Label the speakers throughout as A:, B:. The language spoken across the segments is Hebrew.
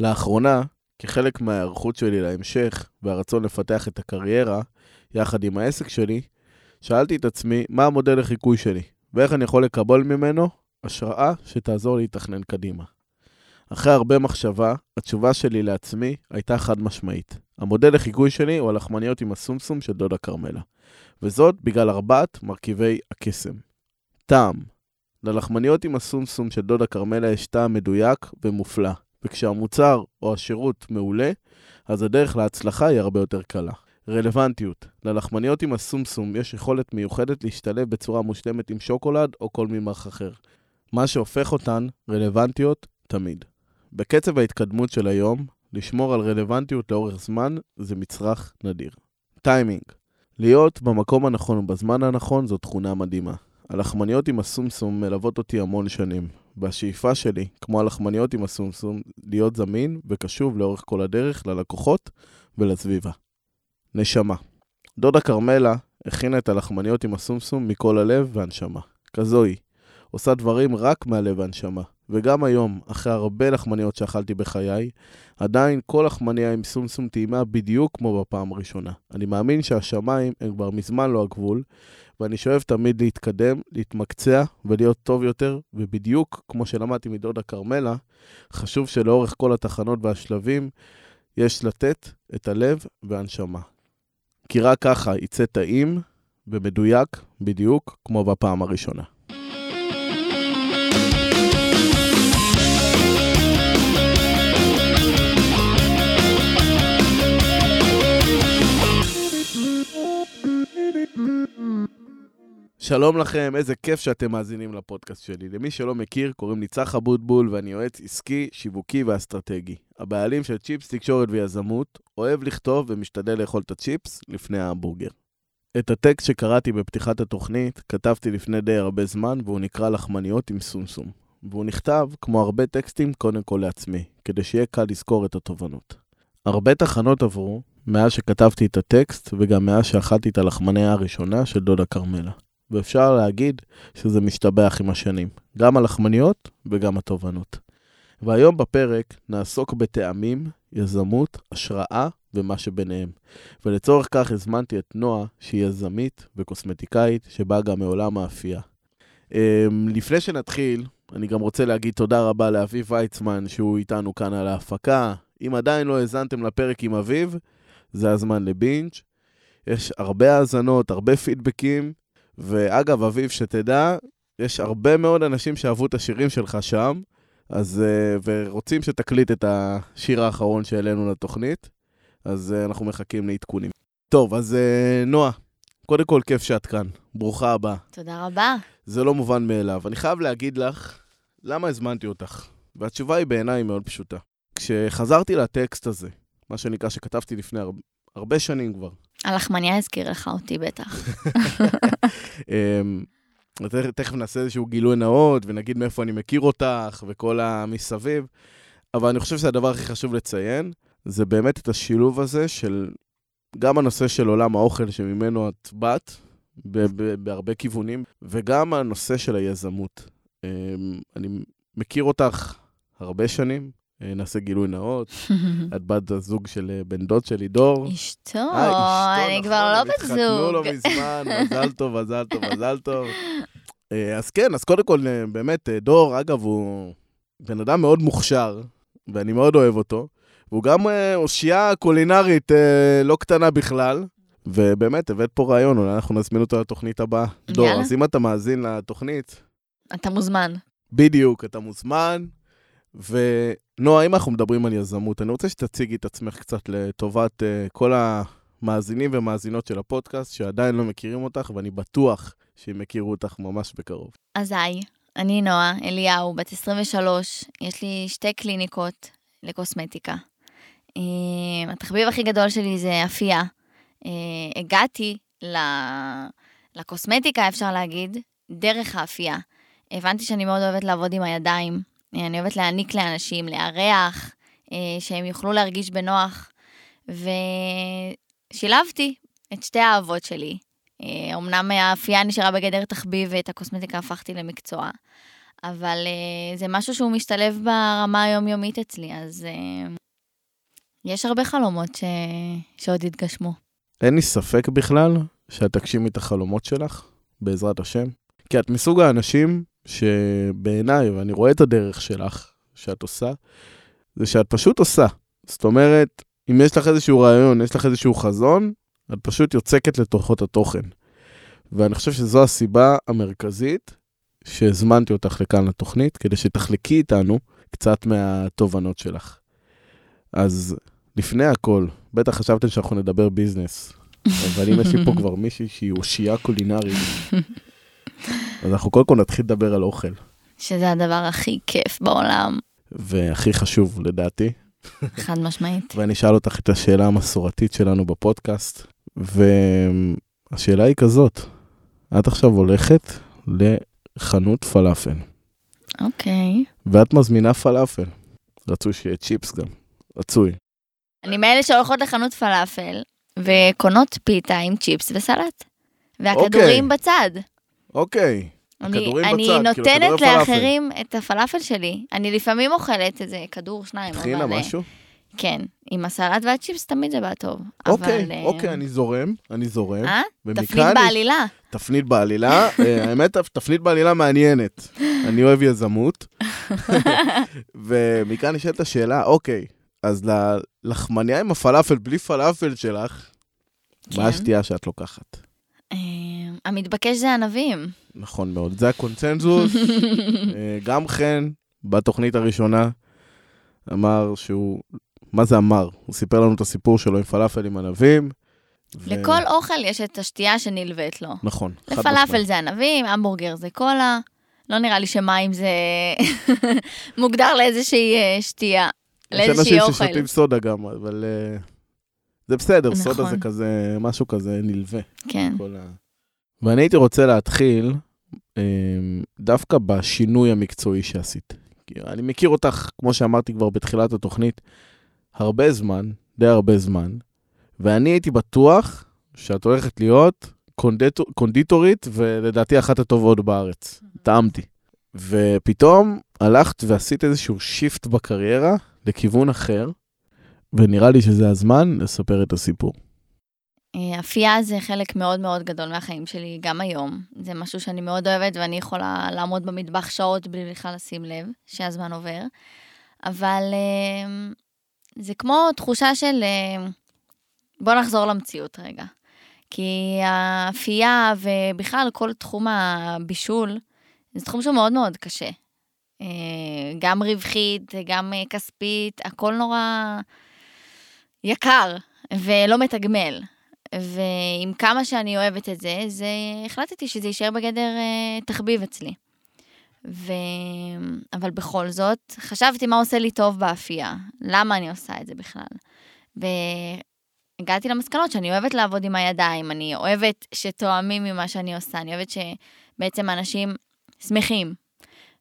A: לאחרונה, כחלק מההיערכות שלי להמשך והרצון לפתח את הקריירה יחד עם העסק שלי, שאלתי את עצמי מה המודל לחיקוי שלי, ואיך אני יכול לקבל ממנו השראה שתעזור לי לתכנן קדימה. אחרי הרבה מחשבה, התשובה שלי לעצמי הייתה חד משמעית. המודל לחיקוי שלי הוא הלחמניות עם הסומסום של דודה כרמלה. וזאת בגלל ארבעת מרכיבי הקסם. טעם ללחמניות עם הסומסום של דודה כרמלה יש טעם מדויק ומופלא, וכשהמוצר או השירות מעולה, אז הדרך להצלחה היא הרבה יותר קלה. רלוונטיות ללחמניות עם הסומסום יש יכולת מיוחדת להשתלב בצורה מושלמת עם שוקולד או כל ממרח אחר. מה שהופך אותן רלוונטיות תמיד. בקצב ההתקדמות של היום, לשמור על רלוונטיות לאורך זמן זה מצרך נדיר. טיימינג להיות במקום הנכון ובזמן הנכון זו תכונה מדהימה. הלחמניות עם הסומסום מלוות אותי המון שנים, והשאיפה שלי, כמו הלחמניות עם הסומסום, להיות זמין וקשוב לאורך כל הדרך ללקוחות ולסביבה. נשמה דודה כרמלה הכינה את הלחמניות עם הסומסום מכל הלב והנשמה. כזו היא. עושה דברים רק מהלב והנשמה. וגם היום, אחרי הרבה לחמניות שאכלתי בחיי, עדיין כל לחמניה עם סומסום טעימה בדיוק כמו בפעם הראשונה. אני מאמין שהשמיים הם כבר מזמן לא הגבול, ואני שואף תמיד להתקדם, להתמקצע ולהיות טוב יותר, ובדיוק כמו שלמדתי מדודה כרמלה, חשוב שלאורך כל התחנות והשלבים יש לתת את הלב והנשמה. כי רק ככה יצא טעים ומדויק בדיוק כמו בפעם הראשונה. שלום לכם, איזה כיף שאתם מאזינים לפודקאסט שלי. למי שלא מכיר, קוראים לי צח אבוטבול ואני יועץ עסקי, שיווקי ואסטרטגי. הבעלים של צ'יפס תקשורת ויזמות, אוהב לכתוב ומשתדל לאכול את הצ'יפס לפני ההמבורגר. את הטקסט שקראתי בפתיחת התוכנית כתבתי לפני די הרבה זמן והוא נקרא לחמניות עם סומסום. והוא נכתב, כמו הרבה טקסטים, קודם כל לעצמי, כדי שיהיה קל לזכור את התובנות. הרבה תחנות עברו מאז שכתבתי את הטקסט וגם מאז שאכלתי את הלחמניה הראשונה של דודה כרמלה. ואפשר להגיד שזה משתבח עם השנים, גם הלחמניות וגם התובנות. והיום בפרק נעסוק בטעמים, יזמות, השראה ומה שביניהם. ולצורך כך הזמנתי את נועה, שהיא יזמית וקוסמטיקאית, שבאה גם מעולם האפייה. אמ, לפני שנתחיל, אני גם רוצה להגיד תודה רבה לאביב ויצמן, שהוא איתנו כאן על ההפקה. אם עדיין לא האזנתם לפרק עם אביב, זה הזמן לבינג'. יש הרבה האזנות, הרבה פידבקים, ואגב, אביב, שתדע, יש הרבה מאוד אנשים שאהבו את השירים שלך שם, אז, uh, ורוצים שתקליט את השיר האחרון שהעלינו לתוכנית, אז uh, אנחנו מחכים לעדכונים. טוב, אז uh, נועה, קודם כל כיף שאת כאן, ברוכה הבאה.
B: תודה רבה.
A: זה לא מובן מאליו. אני חייב להגיד לך, למה הזמנתי אותך? והתשובה היא בעיניי מאוד פשוטה. כשחזרתי לטקסט הזה, מה שנקרא, שכתבתי לפני הר... הרבה שנים כבר.
B: הלחמניה הזכיר לך אותי בטח.
A: אמ, תכף נעשה איזשהו גילוי נאות, ונגיד מאיפה אני מכיר אותך, וכל המסביב. אבל אני חושב שהדבר הכי חשוב לציין, זה באמת את השילוב הזה של גם הנושא של עולם האוכל שממנו את באת, בהרבה כיוונים, וגם הנושא של היזמות. אמ, אני מכיר אותך הרבה שנים, נעשה גילוי נאות. את בת הזוג של אה, בן דוד שלי, דור.
B: אשתו, אה, אני כבר לא בת זוג. התחתנו
A: לא מזמן, מזל טוב, מזל טוב, מזל טוב. אז כן, אז קודם כל, באמת, דור, אגב, הוא בן אדם מאוד מוכשר, ואני מאוד אוהב אותו. והוא גם אושייה קולינרית לא קטנה בכלל. ובאמת, הבאת פה רעיון, אולי אנחנו נזמין אותו לתוכנית הבאה. דור, אז אם אתה מאזין לתוכנית...
B: אתה מוזמן.
A: בדיוק, אתה מוזמן. ונועה, אם אנחנו מדברים על יזמות, אני רוצה שתציגי את עצמך קצת לטובת uh, כל המאזינים ומאזינות של הפודקאסט, שעדיין לא מכירים אותך, ואני בטוח שהם יכירו אותך ממש בקרוב.
B: אז היי, אני נועה אליהו, בת 23, יש לי שתי קליניקות לקוסמטיקה. Uh, התחביב הכי גדול שלי זה אפייה. Uh, הגעתי ל... לקוסמטיקה, אפשר להגיד, דרך האפייה. הבנתי שאני מאוד אוהבת לעבוד עם הידיים, אני אוהבת להעניק לאנשים, לארח, אה, שהם יוכלו להרגיש בנוח. ושילבתי את שתי האהבות שלי. אה, אמנם האפייה נשארה בגדר תחביב ואת הקוסמטיקה הפכתי למקצוע, אבל uh, זה משהו שהוא משתלב ברמה היומיומית אצלי, אז יש הרבה חלומות ש... שעוד יתגשמו.
A: אין לי ספק בכלל שאת תגשימי את החלומות שלך, בעזרת השם. כי את מסוג האנשים שבעיניי, ואני רואה את הדרך שלך, שאת עושה, זה שאת פשוט עושה. זאת אומרת, אם יש לך איזשהו רעיון, יש לך איזשהו חזון, את פשוט יוצקת לתוכו את התוכן. ואני חושב שזו הסיבה המרכזית שהזמנתי אותך לכאן לתוכנית, כדי שתחלקי איתנו קצת מהתובנות שלך. אז לפני הכל, בטח חשבתם שאנחנו נדבר ביזנס, אבל אם יש לי פה כבר מישהי שהיא אושייה קולינרית, אז אנחנו קודם כל נתחיל לדבר על אוכל.
B: שזה הדבר הכי כיף בעולם.
A: והכי חשוב לדעתי.
B: חד משמעית.
A: ואני אשאל אותך את השאלה המסורתית שלנו בפודקאסט, והשאלה היא כזאת, את עכשיו הולכת לחנות פלאפל.
B: אוקיי.
A: ואת מזמינה פלאפל. רצוי שיהיה צ'יפס גם. רצוי.
B: אני מאלה שהולכות לחנות פלאפל וקונות פיתה עם צ'יפס וסלט. והכדורים
A: אוקיי.
B: בצד.
A: אוקיי.
B: אני, אני
A: בצד, כאילו,
B: נותנת
A: פלאפל.
B: לאחרים את הפלאפל שלי. אני לפעמים אוכלת איזה כדור, שניים,
A: טחינה,
B: אבל... אה,
A: משהו?
B: כן, עם הסלט והצ'יפס תמיד זה בא טוב.
A: אוקיי,
B: אבל, אה,
A: אוקיי, אני זורם, אני זורם.
B: אה? תפנית בעלילה.
A: תפנית בעלילה, אה, האמת, תפנית בעלילה מעניינת. אני אוהב יזמות. ומכאן נשאלת השאלה, אוקיי, אז ללחמניה עם הפלאפל בלי פלאפל שלך, מה
B: כן.
A: השתייה שאת לוקחת?
B: אה, המתבקש זה ענבים.
A: נכון מאוד, זה הקונצנזוס. אה, גם חן, בתוכנית הראשונה, אמר שהוא, מה זה אמר? הוא סיפר לנו את הסיפור שלו עם פלאפל עם ענבים. ו-
B: לכל אוכל יש את השתייה שנלווית לו.
A: נכון,
B: לפלאפל. זה ענבים, המבורגר זה קולה. לא נראה לי שמים זה מוגדר לאיזושהי אה, שתייה,
A: יש
B: לאיזושהי
A: אנשים
B: אוכל.
A: ששותים סודה גם, אבל זה בסדר, סודה
B: נכון.
A: זה כזה, משהו כזה נלווה.
B: כן.
A: ה... ואני הייתי רוצה להתחיל אה, דווקא בשינוי המקצועי שעשית. אני מכיר אותך, כמו שאמרתי כבר בתחילת התוכנית, הרבה זמן, די הרבה זמן, ואני הייתי בטוח שאת הולכת להיות קונדטור, קונדיטורית, ולדעתי אחת הטובות בארץ. טעמתי. ופתאום הלכת ועשית איזשהו שיפט בקריירה לכיוון אחר, ונראה לי שזה הזמן לספר את הסיפור.
B: אה, אפייה זה חלק מאוד מאוד גדול מהחיים שלי, גם היום. זה משהו שאני מאוד אוהבת, ואני יכולה לעמוד במטבח שעות בלי בכלל לשים לב שהזמן עובר. אבל אה, זה כמו תחושה של... אה, בוא נחזור למציאות רגע. כי האפייה ובכלל כל תחום הבישול, זה תחום שהוא מאוד מאוד קשה. גם רווחית, גם כספית, הכל נורא יקר ולא מתגמל. ועם כמה שאני אוהבת את זה, זה החלטתי שזה יישאר בגדר אה, תחביב אצלי. ו... אבל בכל זאת, חשבתי מה עושה לי טוב באפייה, למה אני עושה את זה בכלל. והגעתי למסקנות שאני אוהבת לעבוד עם הידיים, אני אוהבת שתואמים ממה שאני עושה, אני אוהבת שבעצם אנשים שמחים.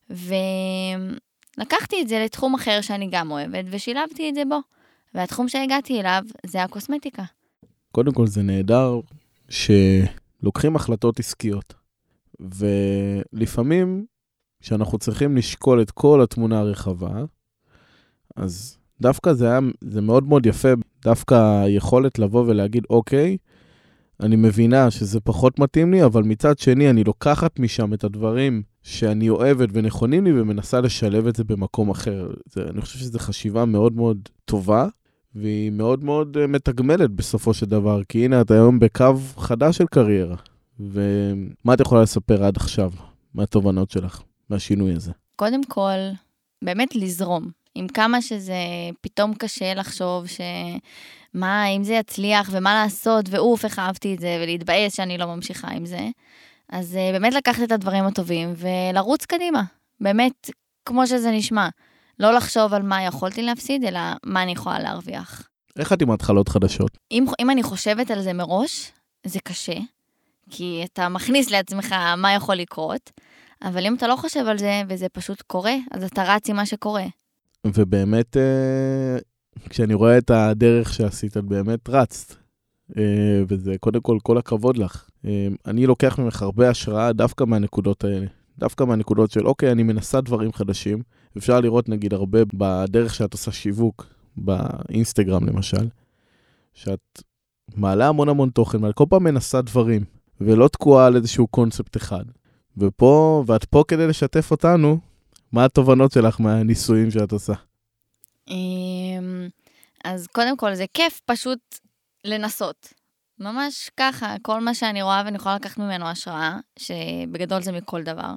B: ולקחתי את זה לתחום אחר שאני גם אוהבת, ושילבתי את זה בו. והתחום שהגעתי אליו זה הקוסמטיקה.
A: קודם כל זה נהדר שלוקחים החלטות עסקיות, ולפעמים כשאנחנו צריכים לשקול את כל התמונה הרחבה, אז דווקא זה היה, זה מאוד מאוד יפה, דווקא היכולת לבוא ולהגיד, אוקיי, אני מבינה שזה פחות מתאים לי, אבל מצד שני אני לוקחת משם את הדברים שאני אוהבת ונכונים לי ומנסה לשלב את זה במקום אחר. זה, אני חושב שזו חשיבה מאוד מאוד טובה, והיא מאוד מאוד אה, מתגמלת בסופו של דבר, כי הנה את היום בקו חדש של קריירה. ומה את יכולה לספר עד עכשיו מהתובנות שלך, מהשינוי הזה?
B: קודם כל, באמת לזרום. עם כמה שזה פתאום קשה לחשוב שמה, אם זה יצליח ומה לעשות, ואוף, איך אהבתי את זה, ולהתבאס שאני לא ממשיכה עם זה. אז אה, באמת לקחת את הדברים הטובים ולרוץ קדימה. באמת, כמו שזה נשמע. לא לחשוב על מה יכולתי להפסיד, אלא מה אני יכולה להרוויח.
A: איך את עם התחלות חדשות?
B: אם, אם אני חושבת על זה מראש, זה קשה, כי אתה מכניס לעצמך מה יכול לקרות, אבל אם אתה לא חושב על זה וזה פשוט קורה, אז אתה רץ עם מה שקורה.
A: ובאמת, אה, כשאני רואה את הדרך שעשית, את באמת רצת. אה, וזה קודם כל, כל הכבוד לך. אה, אני לוקח ממך הרבה השראה דווקא מהנקודות האלה. דווקא מהנקודות של, אוקיי, אני מנסה דברים חדשים. אפשר לראות, נגיד, הרבה בדרך שאת עושה שיווק, באינסטגרם למשל, שאת מעלה המון המון תוכן, ואת כל פעם מנסה דברים, ולא תקועה על איזשהו קונספט אחד. ופה, ואת פה כדי לשתף אותנו, מה התובנות שלך מהניסויים שאת עושה?
B: אמ, אז קודם כל, זה כיף פשוט לנסות. ממש ככה, כל מה שאני רואה ואני יכולה לקחת ממנו השראה, שבגדול זה מכל דבר.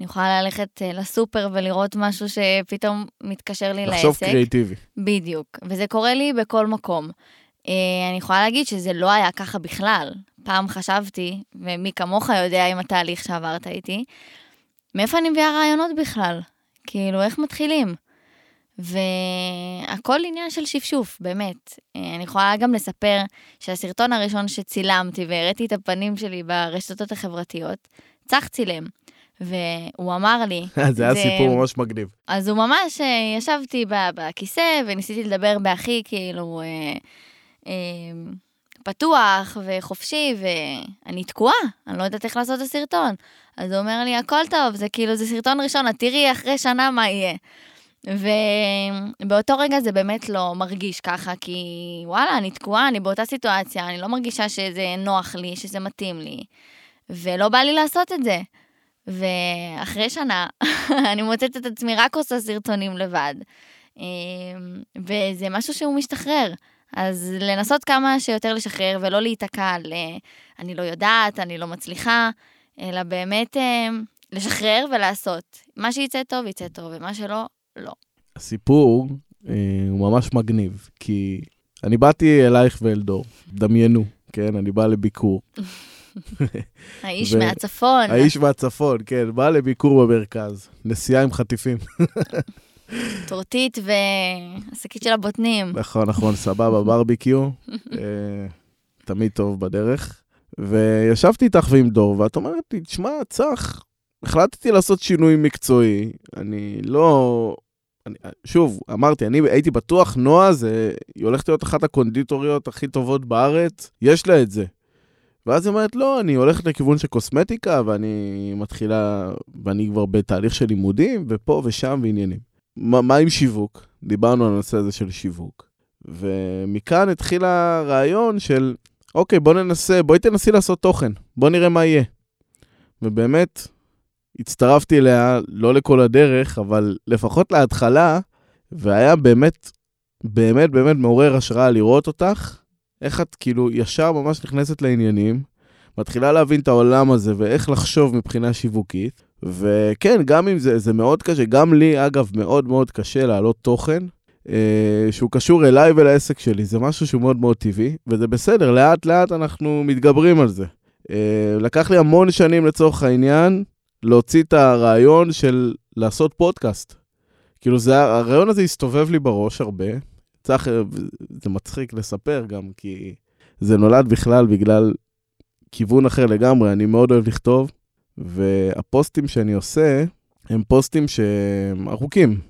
B: אני יכולה ללכת אה, לסופר ולראות משהו שפתאום מתקשר לי
A: לחשוב
B: לעסק.
A: קריאיטיבי.
B: בדיוק, וזה קורה לי בכל מקום. אה, אני יכולה להגיד שזה לא היה ככה בכלל. פעם חשבתי, ומי כמוך יודע עם התהליך שעברת איתי, מאיפה אני מביאה רעיונות בכלל? כאילו, איך מתחילים? והכל עניין של שפשוף, באמת. אה, אני יכולה גם לספר שהסרטון הראשון שצילמתי והראיתי את הפנים שלי ברשתות החברתיות, צח צילם. והוא אמר לי...
A: זה היה סיפור ממש מגניב.
B: אז הוא ממש, אה, ישבתי בכיסא וניסיתי לדבר בהכי כאילו אה, אה, פתוח וחופשי, ואני תקועה, אני לא יודעת איך לעשות את הסרטון. אז הוא אומר לי, הכל טוב, זה כאילו, זה סרטון ראשון, את תראי אחרי שנה מה יהיה. ובאותו רגע זה באמת לא מרגיש ככה, כי וואלה, אני תקועה, אני באותה סיטואציה, אני לא מרגישה שזה נוח לי, שזה מתאים לי, ולא בא לי לעשות את זה. ואחרי שנה, אני מוצאת את עצמי רק עושה סרטונים לבד. אמ, וזה משהו שהוא משתחרר. אז לנסות כמה שיותר לשחרר ולא להיתקע על אה, אני לא יודעת, אני לא מצליחה, אלא באמת אה, לשחרר ולעשות. מה שיצא טוב, יצא טוב, ומה שלא, לא.
A: הסיפור אה, הוא ממש מגניב, כי אני באתי אלייך ואל דור, דמיינו, כן? אני בא לביקור.
B: האיש
A: ו-
B: מהצפון.
A: האיש מהצפון, כן, בא לביקור במרכז, נסיעה עם חטיפים.
B: טורטית והשקית של הבוטנים.
A: נכון, נכון, סבבה, ברביקיו, אה, תמיד טוב בדרך. וישבתי איתך ועם דור, ואת אומרת לי, תשמע, צח, החלטתי לעשות שינוי מקצועי, אני לא... אני, שוב, אמרתי, אני הייתי בטוח, נועה, זה, היא הולכת להיות אחת הקונדיטוריות הכי טובות בארץ, יש לה את זה. ואז היא אומרת, לא, אני הולכת לכיוון של קוסמטיקה, ואני מתחילה, ואני כבר בתהליך של לימודים, ופה ושם ועניינים. מה, מה עם שיווק? דיברנו על הנושא הזה של שיווק. ומכאן התחיל הרעיון של, אוקיי, בוא ננסה, בואי תנסי לעשות תוכן, בוא נראה מה יהיה. ובאמת, הצטרפתי אליה, לא לכל הדרך, אבל לפחות להתחלה, והיה באמת, באמת, באמת מעורר השראה לראות אותך, איך את כאילו ישר ממש נכנסת לעניינים, מתחילה להבין את העולם הזה ואיך לחשוב מבחינה שיווקית. וכן, גם אם זה, זה מאוד קשה, גם לי, אגב, מאוד מאוד קשה להעלות תוכן אה, שהוא קשור אליי ולעסק שלי. זה משהו שהוא מאוד מאוד טבעי, וזה בסדר, לאט לאט אנחנו מתגברים על זה. אה, לקח לי המון שנים לצורך העניין להוציא את הרעיון של לעשות פודקאסט. כאילו, זה, הרעיון הזה הסתובב לי בראש הרבה. צריך, זה מצחיק לספר גם, כי זה נולד בכלל בגלל כיוון אחר לגמרי. אני מאוד אוהב לכתוב, והפוסטים שאני עושה הם פוסטים שהם ארוכים.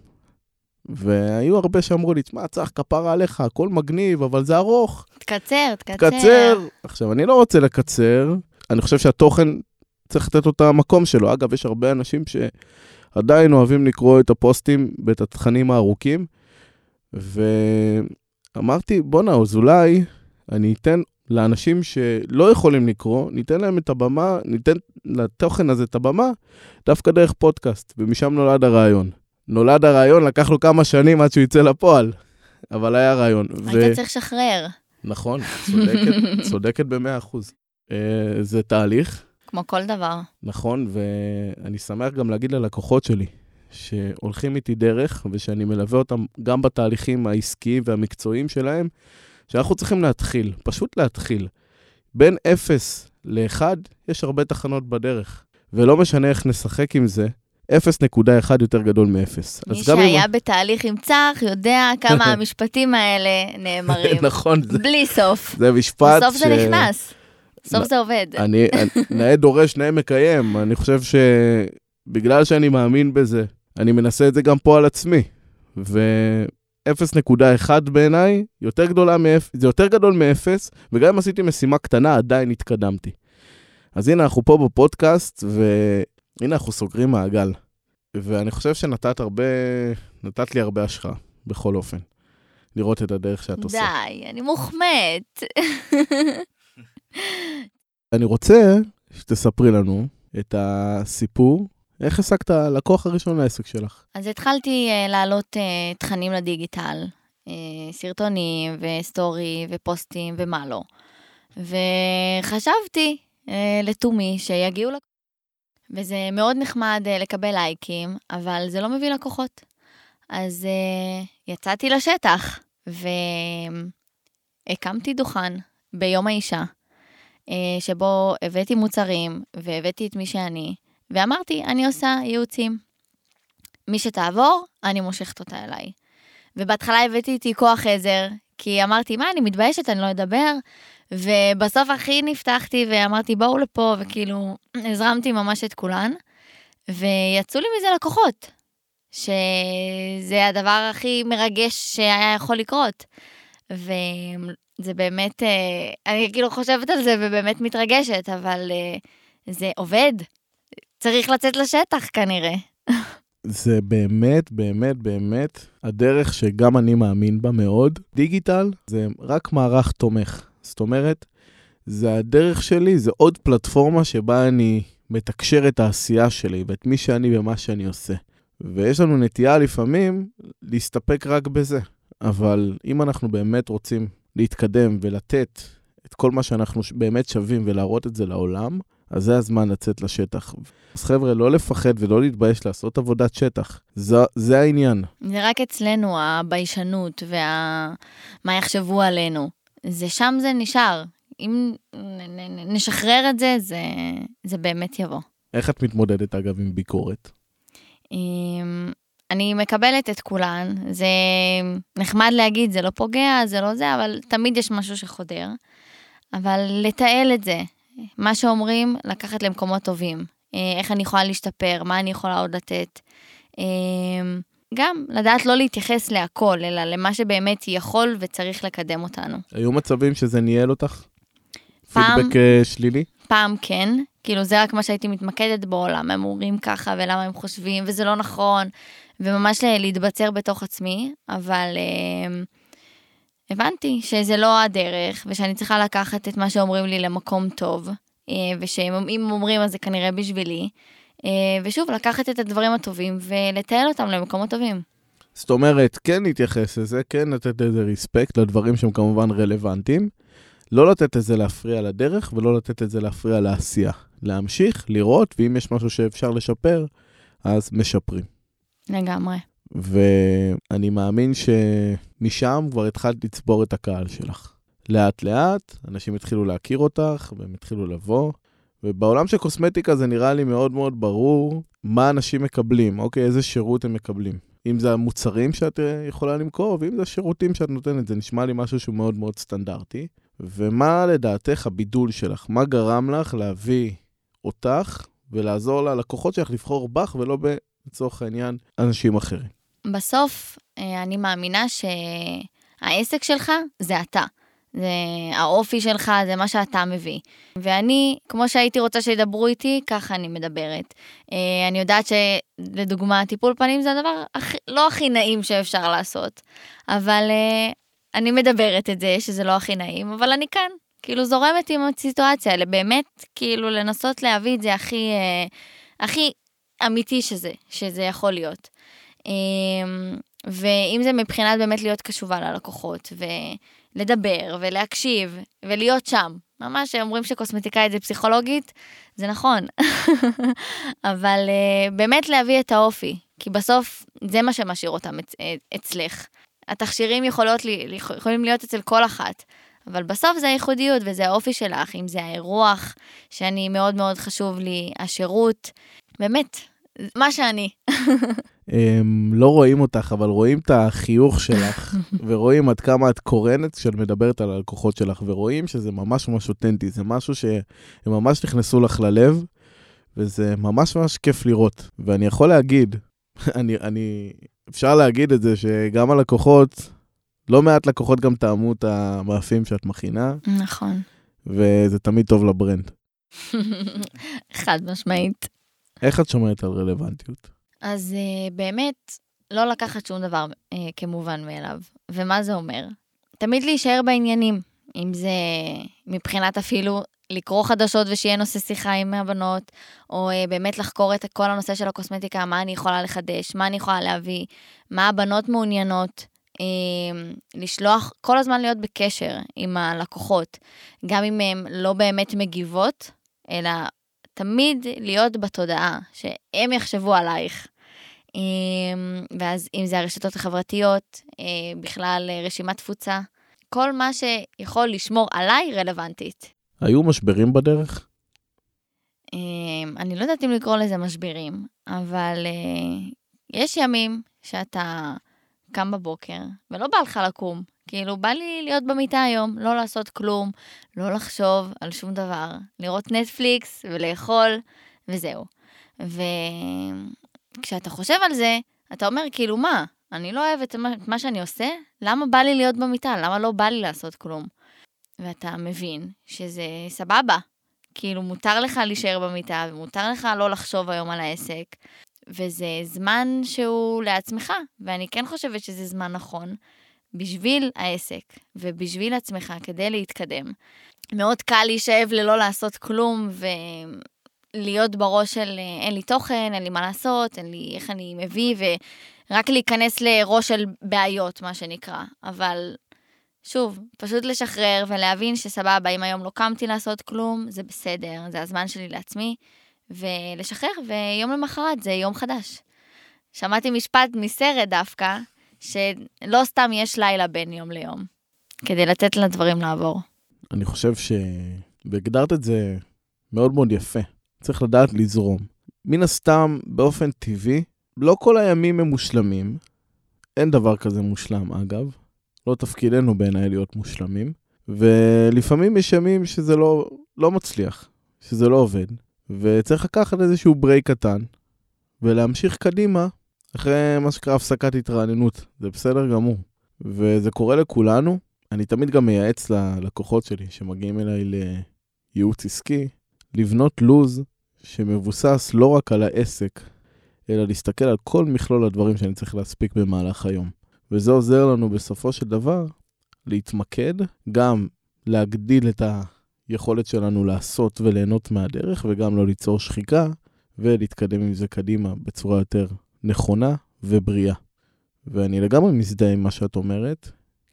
A: והיו הרבה שאמרו לי, תשמע, צריך כפרה עליך, הכל מגניב, אבל זה ארוך.
B: תקצר, תקצר.
A: תקצר. עכשיו, אני לא רוצה לקצר, אני חושב שהתוכן צריך לתת לו את המקום שלו. אגב, יש הרבה אנשים שעדיין אוהבים לקרוא את הפוסטים ואת התכנים הארוכים, ואמרתי, בואנה, אז אולי אני אתן לאנשים שלא יכולים לקרוא, ניתן להם את הבמה, ניתן לתוכן הזה את הבמה, דווקא דרך פודקאסט, ומשם נולד הרעיון. נולד הרעיון, לקח לו כמה שנים עד שהוא יצא לפועל, אבל היה רעיון.
B: היית צריך לשחרר.
A: נכון, צודקת, צודקת במאה אחוז. Uh, זה תהליך,
B: כמו כל דבר.
A: נכון, ואני שמח גם להגיד ללקוחות שלי, שהולכים איתי דרך, ושאני מלווה אותם גם בתהליכים העסקיים והמקצועיים שלהם, שאנחנו צריכים להתחיל, פשוט להתחיל. בין 0 ל-1 יש הרבה תחנות בדרך, ולא משנה איך נשחק עם זה, 0.1 יותר גדול מ-0.
B: מי שהיה אם... בתהליך עם צח יודע כמה המשפטים האלה נאמרים.
A: נכון. זה,
B: בלי סוף.
A: זה משפט
B: בסוף ש... זה נכנס. בסוף זה עובד.
A: אני, נאה דורש, נאה מקיים. אני חושב שבגלל שאני מאמין בזה, אני מנסה את זה גם פה על עצמי. ו... 0.1 בעיניי, יותר גדולה מ-0, זה יותר גדול מ-0, וגם אם עשיתי משימה קטנה, עדיין התקדמתי. אז הנה, אנחנו פה בפודקאסט, הנה, אנחנו סוגרים מעגל. ואני חושב שנתת הרבה, נתת לי הרבה השראה, בכל אופן. לראות את הדרך שאת עושה.
B: די, אני מוחמאת.
A: אני רוצה שתספרי לנו את הסיפור, איך השגת לקוח הראשון לעסק שלך.
B: אז התחלתי uh, להעלות uh, תכנים לדיגיטל, uh, סרטונים וסטורי ופוסטים ומה לא. וחשבתי uh, לתומי שיגיעו לקוחות. וזה מאוד נחמד uh, לקבל לייקים, אבל זה לא מביא לקוחות. אז uh, יצאתי לשטח והקמתי דוכן ביום האישה, uh, שבו הבאתי מוצרים והבאתי את מי שאני, ואמרתי, אני עושה ייעוצים. מי שתעבור, אני מושכת אותה אליי. ובהתחלה הבאתי איתי כוח עזר, כי אמרתי, מה, אני מתביישת, אני לא אדבר. ובסוף הכי נפתחתי ואמרתי, בואו לפה, וכאילו, הזרמתי ממש את כולן. ויצאו לי מזה לקוחות, שזה הדבר הכי מרגש שהיה יכול לקרות. וזה באמת, אה, אני כאילו חושבת על זה ובאמת מתרגשת, אבל אה, זה עובד. צריך לצאת לשטח כנראה.
A: זה באמת, באמת, באמת הדרך שגם אני מאמין בה מאוד. דיגיטל זה רק מערך תומך. זאת אומרת, זה הדרך שלי, זה עוד פלטפורמה שבה אני מתקשר את העשייה שלי ואת מי שאני ומה שאני עושה. ויש לנו נטייה לפעמים להסתפק רק בזה. אבל אם אנחנו באמת רוצים להתקדם ולתת את כל מה שאנחנו באמת שווים ולהראות את זה לעולם, אז זה הזמן לצאת לשטח. אז חבר'ה, לא לפחד ולא להתבייש לעשות עבודת שטח. זה, זה העניין.
B: זה רק אצלנו, הביישנות ומה יחשבו עלינו. זה שם זה נשאר. אם נשחרר את זה, זה, זה באמת יבוא.
A: איך את מתמודדת, אגב, עם ביקורת?
B: אני מקבלת את כולן, זה נחמד להגיד, זה לא פוגע, זה לא זה, אבל תמיד יש משהו שחודר. אבל לתעל את זה, מה שאומרים, לקחת למקומות טובים. אה, איך אני יכולה להשתפר, מה אני יכולה עוד לתת. אה, גם לדעת לא להתייחס להכל, אלא למה שבאמת יכול וצריך לקדם אותנו.
A: היו מצבים שזה ניהל אותך? פעם, פידבק אה, שלילי?
B: פעם כן, כאילו זה רק מה שהייתי מתמקדת בו, למה הם אומרים ככה ולמה הם חושבים, וזה לא נכון, וממש להתבצר בתוך עצמי, אבל אה, הבנתי שזה לא הדרך, ושאני צריכה לקחת את מה שאומרים לי למקום טוב, אה, ושאם אומרים אז זה כנראה בשבילי, אה, ושוב, לקחת את הדברים הטובים ולתעל אותם למקומות טובים.
A: זאת אומרת, כן להתייחס לזה, כן לתת איזה ריספקט לדברים שהם כמובן רלוונטיים, לא לתת את זה להפריע לדרך ולא לתת את זה להפריע לעשייה. להמשיך, לראות, ואם יש משהו שאפשר לשפר, אז משפרים.
B: לגמרי.
A: ואני מאמין שמשם כבר התחלת לצבור את הקהל שלך. לאט לאט, אנשים התחילו להכיר אותך, והם התחילו לבוא. ובעולם של קוסמטיקה זה נראה לי מאוד מאוד ברור מה אנשים מקבלים, אוקיי, איזה שירות הם מקבלים. אם זה המוצרים שאת אה, יכולה למכור, ואם זה השירותים שאת נותנת, זה נשמע לי משהו שהוא מאוד מאוד סטנדרטי. ומה לדעתך הבידול שלך? מה גרם לך להביא אותך ולעזור ללקוחות שלך לבחור בך ולא לצורך העניין אנשים אחרים?
B: בסוף, אה, אני מאמינה שהעסק שלך זה אתה. זה האופי שלך, זה מה שאתה מביא. ואני, כמו שהייתי רוצה שידברו איתי, ככה אני מדברת. אה, אני יודעת שלדוגמה, טיפול פנים זה הדבר הכי, לא הכי נעים שאפשר לעשות, אבל אה, אני מדברת את זה, שזה לא הכי נעים, אבל אני כאן, כאילו זורמת עם הסיטואציה האלה, באמת, כאילו לנסות להביא את זה הכי, הכי אמיתי שזה, שזה יכול להיות. אמ, ואם זה מבחינת באמת להיות קשובה ללקוחות, ולדבר, ולהקשיב, ולהיות שם. ממש אומרים שקוסמטיקאית זה פסיכולוגית, זה נכון. אבל uh, באמת להביא את האופי, כי בסוף זה מה שמשאיר אותם אצ- אצלך. התכשירים יכולות לי, יכולים להיות אצל כל אחת, אבל בסוף זה הייחודיות וזה האופי שלך, אם זה האירוח, שאני מאוד מאוד חשוב לי, השירות, באמת, מה שאני.
A: הם לא רואים אותך, אבל רואים את החיוך שלך, ורואים עד כמה את קורנת כשאת מדברת על הלקוחות שלך, ורואים שזה ממש ממש אותנטי, זה משהו שהם ממש נכנסו לך ללב, וזה ממש ממש כיף לראות. ואני יכול להגיד, אני, אני, אפשר להגיד את זה שגם הלקוחות, לא מעט לקוחות גם טעמו את המאפים שאת מכינה.
B: נכון.
A: וזה תמיד טוב לברנד.
B: חד משמעית.
A: איך את שומרת על רלוונטיות?
B: אז uh, באמת, לא לקחת שום דבר uh, כמובן מאליו. ומה זה אומר? תמיד להישאר בעניינים, אם זה מבחינת אפילו לקרוא חדשות ושיהיה נושא שיחה עם הבנות, או uh, באמת לחקור את כל הנושא של הקוסמטיקה, מה אני יכולה לחדש, מה אני יכולה להביא, מה הבנות מעוניינות. uh, לשלוח, כל הזמן להיות בקשר עם הלקוחות, גם אם הן לא באמת מגיבות, אלא תמיד להיות בתודעה, שהם יחשבו עלייך. אה, ואז אם זה הרשתות החברתיות, uh, בכלל רשימת תפוצה, כל מה שיכול לשמור עליי רלוונטית.
A: היו משברים בדרך?
B: אמ, אני לא יודעת אם לקרוא לזה משברים, אבל אה, יש ימים שאתה קם בבוקר ולא בא לך לקום. כאילו, בא לי להיות במיטה היום, לא לעשות כלום, לא לחשוב על שום דבר, לראות נטפליקס ולאכול, וזהו. וכשאתה חושב על זה, אתה אומר, כאילו, מה? אני לא אוהבת את מה שאני עושה? למה בא לי להיות במיטה? למה לא בא לי לעשות כלום? ואתה מבין שזה סבבה. כאילו, מותר לך להישאר במיטה, ומותר לך לא לחשוב היום על העסק, וזה זמן שהוא לעצמך, ואני כן חושבת שזה זמן נכון בשביל העסק ובשביל עצמך, כדי להתקדם. מאוד קל להישאב ללא לעשות כלום, ולהיות בראש של אין לי תוכן, אין לי מה לעשות, אין לי איך אני מביא, ורק להיכנס לראש של בעיות, מה שנקרא. אבל שוב, פשוט לשחרר ולהבין שסבבה, אם היום לא קמתי לעשות כלום, זה בסדר, זה הזמן שלי לעצמי, ולשחרר, ויום למחרת זה יום חדש. שמעתי משפט מסרט דווקא, שלא סתם יש לילה בין יום ליום, כדי לתת לדברים לעבור.
A: אני חושב ש... והגדרת את זה מאוד מאוד יפה. צריך לדעת לזרום. מן הסתם, באופן טבעי, לא כל הימים הם מושלמים. אין דבר כזה מושלם, אגב. לא תפקידנו בעיניי להיות מושלמים, ולפעמים יש ימים שזה לא, לא מצליח, שזה לא עובד, וצריך לקחת איזשהו ברייק קטן, ולהמשיך קדימה אחרי מה שנקרא הפסקת התרעננות, זה בסדר גמור. וזה קורה לכולנו. אני תמיד גם מייעץ ללקוחות שלי שמגיעים אליי לייעוץ עסקי, לבנות לוז שמבוסס לא רק על העסק, אלא להסתכל על כל מכלול הדברים שאני צריך להספיק במהלך היום. וזה עוזר לנו בסופו של דבר להתמקד, גם להגדיל את היכולת שלנו לעשות וליהנות מהדרך, וגם לא ליצור שחיקה, ולהתקדם עם זה קדימה בצורה יותר נכונה ובריאה. ואני לגמרי מזדהה עם מה שאת אומרת,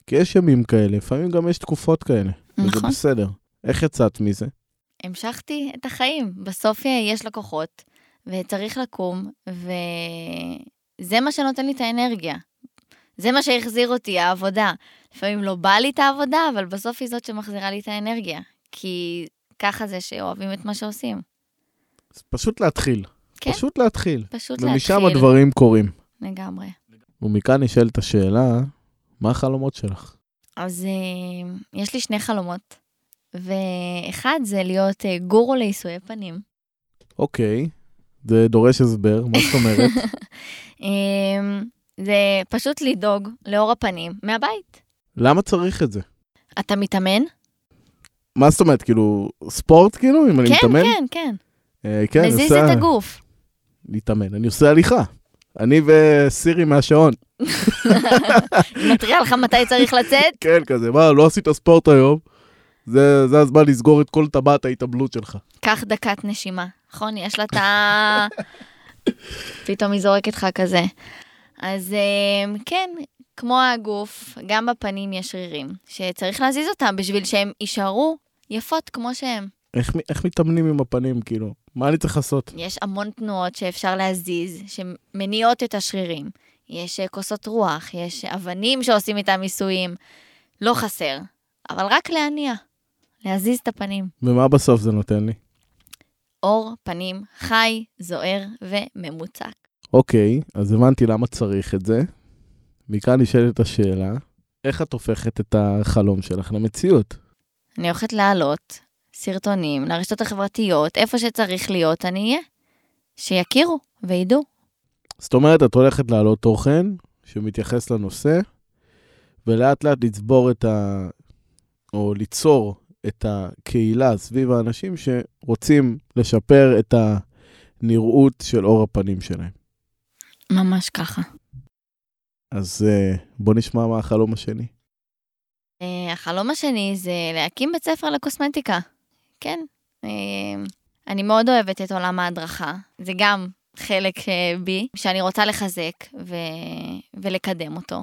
A: כי יש ימים כאלה, לפעמים גם יש תקופות כאלה. נכון. וזה בסדר. איך יצאת מזה?
B: המשכתי את החיים. בסוף יש לקוחות, וצריך לקום, וזה מה שנותן לי את האנרגיה. זה מה שהחזיר אותי, העבודה. לפעמים לא בא לי את העבודה, אבל בסוף היא זאת שמחזירה לי את האנרגיה. כי ככה זה שאוהבים את מה שעושים.
A: פשוט להתחיל. כן. פשוט להתחיל.
B: פשוט
A: ומשם להתחיל. ומשם הדברים קורים.
B: לגמרי.
A: ומכאן נשאלת השאלה, מה החלומות שלך?
B: אז אה, יש לי שני חלומות, ואחד זה להיות אה, גורו לעיסויי פנים.
A: אוקיי, זה דורש הסבר, מה זאת אומרת?
B: אמ, זה פשוט לדאוג לאור הפנים מהבית.
A: למה צריך את זה?
B: אתה מתאמן?
A: מה זאת אומרת, כאילו, ספורט כאילו, אם אני
B: כן,
A: מתאמן?
B: כן, כן,
A: אה, כן.
B: מזיז את הגוף.
A: להתאמן, אני עושה הליכה. אני וסירי מהשעון.
B: היא מתריעה לך מתי צריך לצאת?
A: כן, כזה, מה, לא עשית ספורט היום? זה, זה הזמן לסגור את כל טבעת ההתאבלות שלך.
B: קח דקת נשימה, נכון? יש לה את ה... פתאום היא זורקת לך כזה. אז אמ, כן, כמו הגוף, גם בפנים יש שרירים, שצריך להזיז אותם בשביל שהם יישארו יפות כמו שהם.
A: איך, איך מתאמנים עם הפנים, כאילו? מה אני צריך לעשות?
B: יש המון תנועות שאפשר להזיז, שמניעות את השרירים. יש אה, כוסות רוח, יש אבנים שעושים איתם ניסויים. לא חסר, אבל רק להניע, להזיז את הפנים.
A: ומה בסוף זה נותן לי?
B: אור פנים חי, זוהר וממוצק.
A: אוקיי, אז הבנתי למה צריך את זה. מכאן נשאלת השאלה, איך את הופכת את החלום שלך למציאות?
B: אני הולכת להעלות סרטונים לרשתות החברתיות, איפה שצריך להיות אני אהיה. שיכירו וידעו.
A: זאת אומרת, את הולכת להעלות תוכן שמתייחס לנושא, ולאט לאט לצבור את ה... או ליצור את הקהילה סביב האנשים שרוצים לשפר את הנראות של אור הפנים שלהם.
B: ממש ככה.
A: אז uh, בוא נשמע מה החלום השני.
B: Uh, החלום השני זה להקים בית ספר לקוסמטיקה. כן. Uh, אני מאוד אוהבת את עולם ההדרכה. זה גם חלק בי, שאני רוצה לחזק ו... ולקדם אותו.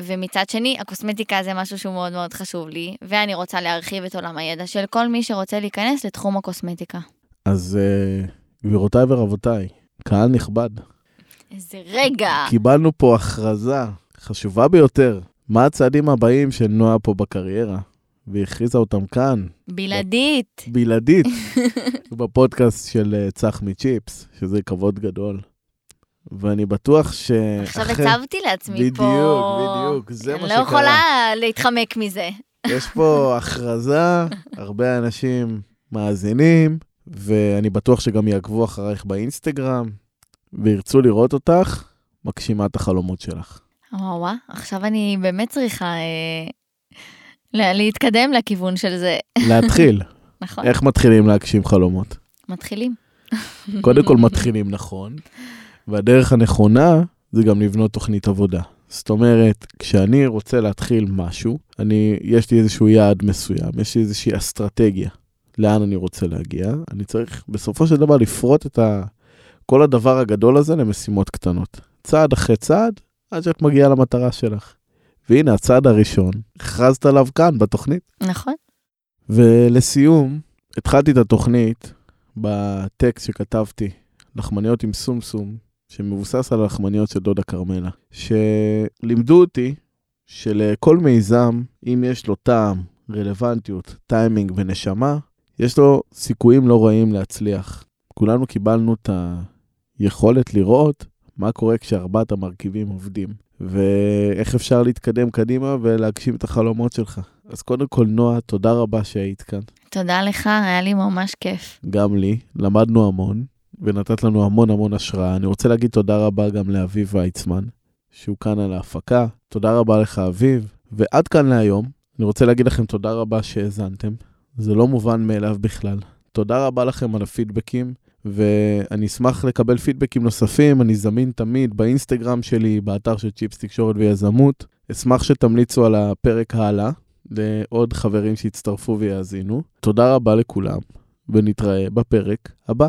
B: ומצד שני, הקוסמטיקה זה משהו שהוא מאוד מאוד חשוב לי, ואני רוצה להרחיב את עולם הידע של כל מי שרוצה להיכנס לתחום הקוסמטיקה.
A: אז uh, גבירותיי ורבותיי, קהל נכבד.
B: איזה רגע.
A: קיבלנו פה הכרזה חשובה ביותר. מה הצעדים הבאים של נועה פה בקריירה? והכריזה אותם כאן.
B: בלעדית.
A: בלעדית. בפודקאסט של אה, צח מצ'יפס, שזה כבוד גדול. ואני בטוח ש...
B: עכשיו הצבתי לעצמי
A: בדיוק,
B: פה...
A: בדיוק, בדיוק, זה מה
B: אני
A: שקרה.
B: לא יכולה להתחמק מזה.
A: יש פה הכרזה, הרבה אנשים מאזינים, ואני בטוח שגם יעקבו אחרייך באינסטגרם, וירצו לראות אותך, מגשימה את החלומות שלך.
B: וואו וואו, עכשיו אני באמת צריכה אה, לה- להתקדם לכיוון של זה.
A: להתחיל.
B: נכון,
A: איך מתחילים להגשים חלומות?
B: מתחילים.
A: קודם כל מתחילים נכון, והדרך הנכונה זה גם לבנות תוכנית עבודה. זאת אומרת, כשאני רוצה להתחיל משהו, אני, יש לי איזשהו יעד מסוים, יש לי איזושהי אסטרטגיה לאן אני רוצה להגיע, אני צריך בסופו של דבר לפרוט את ה, כל הדבר הגדול הזה למשימות קטנות. צעד אחרי צעד, עד שאת מגיעה למטרה שלך. והנה, הצעד הראשון, הכרזת עליו כאן, בתוכנית.
B: נכון.
A: ולסיום, התחלתי את התוכנית בטקסט שכתבתי, לחמניות עם סומסום, שמבוסס על הלחמניות של דודה כרמלה, שלימדו אותי שלכל מיזם, אם יש לו טעם, רלוונטיות, טיימינג ונשמה, יש לו סיכויים לא רעים להצליח. כולנו קיבלנו את היכולת לראות מה קורה כשארבעת המרכיבים עובדים, ואיך אפשר להתקדם קדימה ולהגשים את החלומות שלך. אז קודם כל, נועה, תודה רבה שהיית כאן.
B: תודה לך, היה לי ממש כיף.
A: גם לי, למדנו המון, ונתת לנו המון המון השראה. אני רוצה להגיד תודה רבה גם לאביב ויצמן, שהוא כאן על ההפקה. תודה רבה לך, אביב. ועד כאן להיום, אני רוצה להגיד לכם תודה רבה שהאזנתם. זה לא מובן מאליו בכלל. תודה רבה לכם על הפידבקים, ואני אשמח לקבל פידבקים נוספים, אני זמין תמיד באינסטגרם שלי, באתר של צ'יפס תקשורת ויזמות. אשמח שתמליצו על הפרק הלאה לעוד חברים שיצטרפו ויאזינו. תודה רבה לכולם, ונתראה בפרק הבא.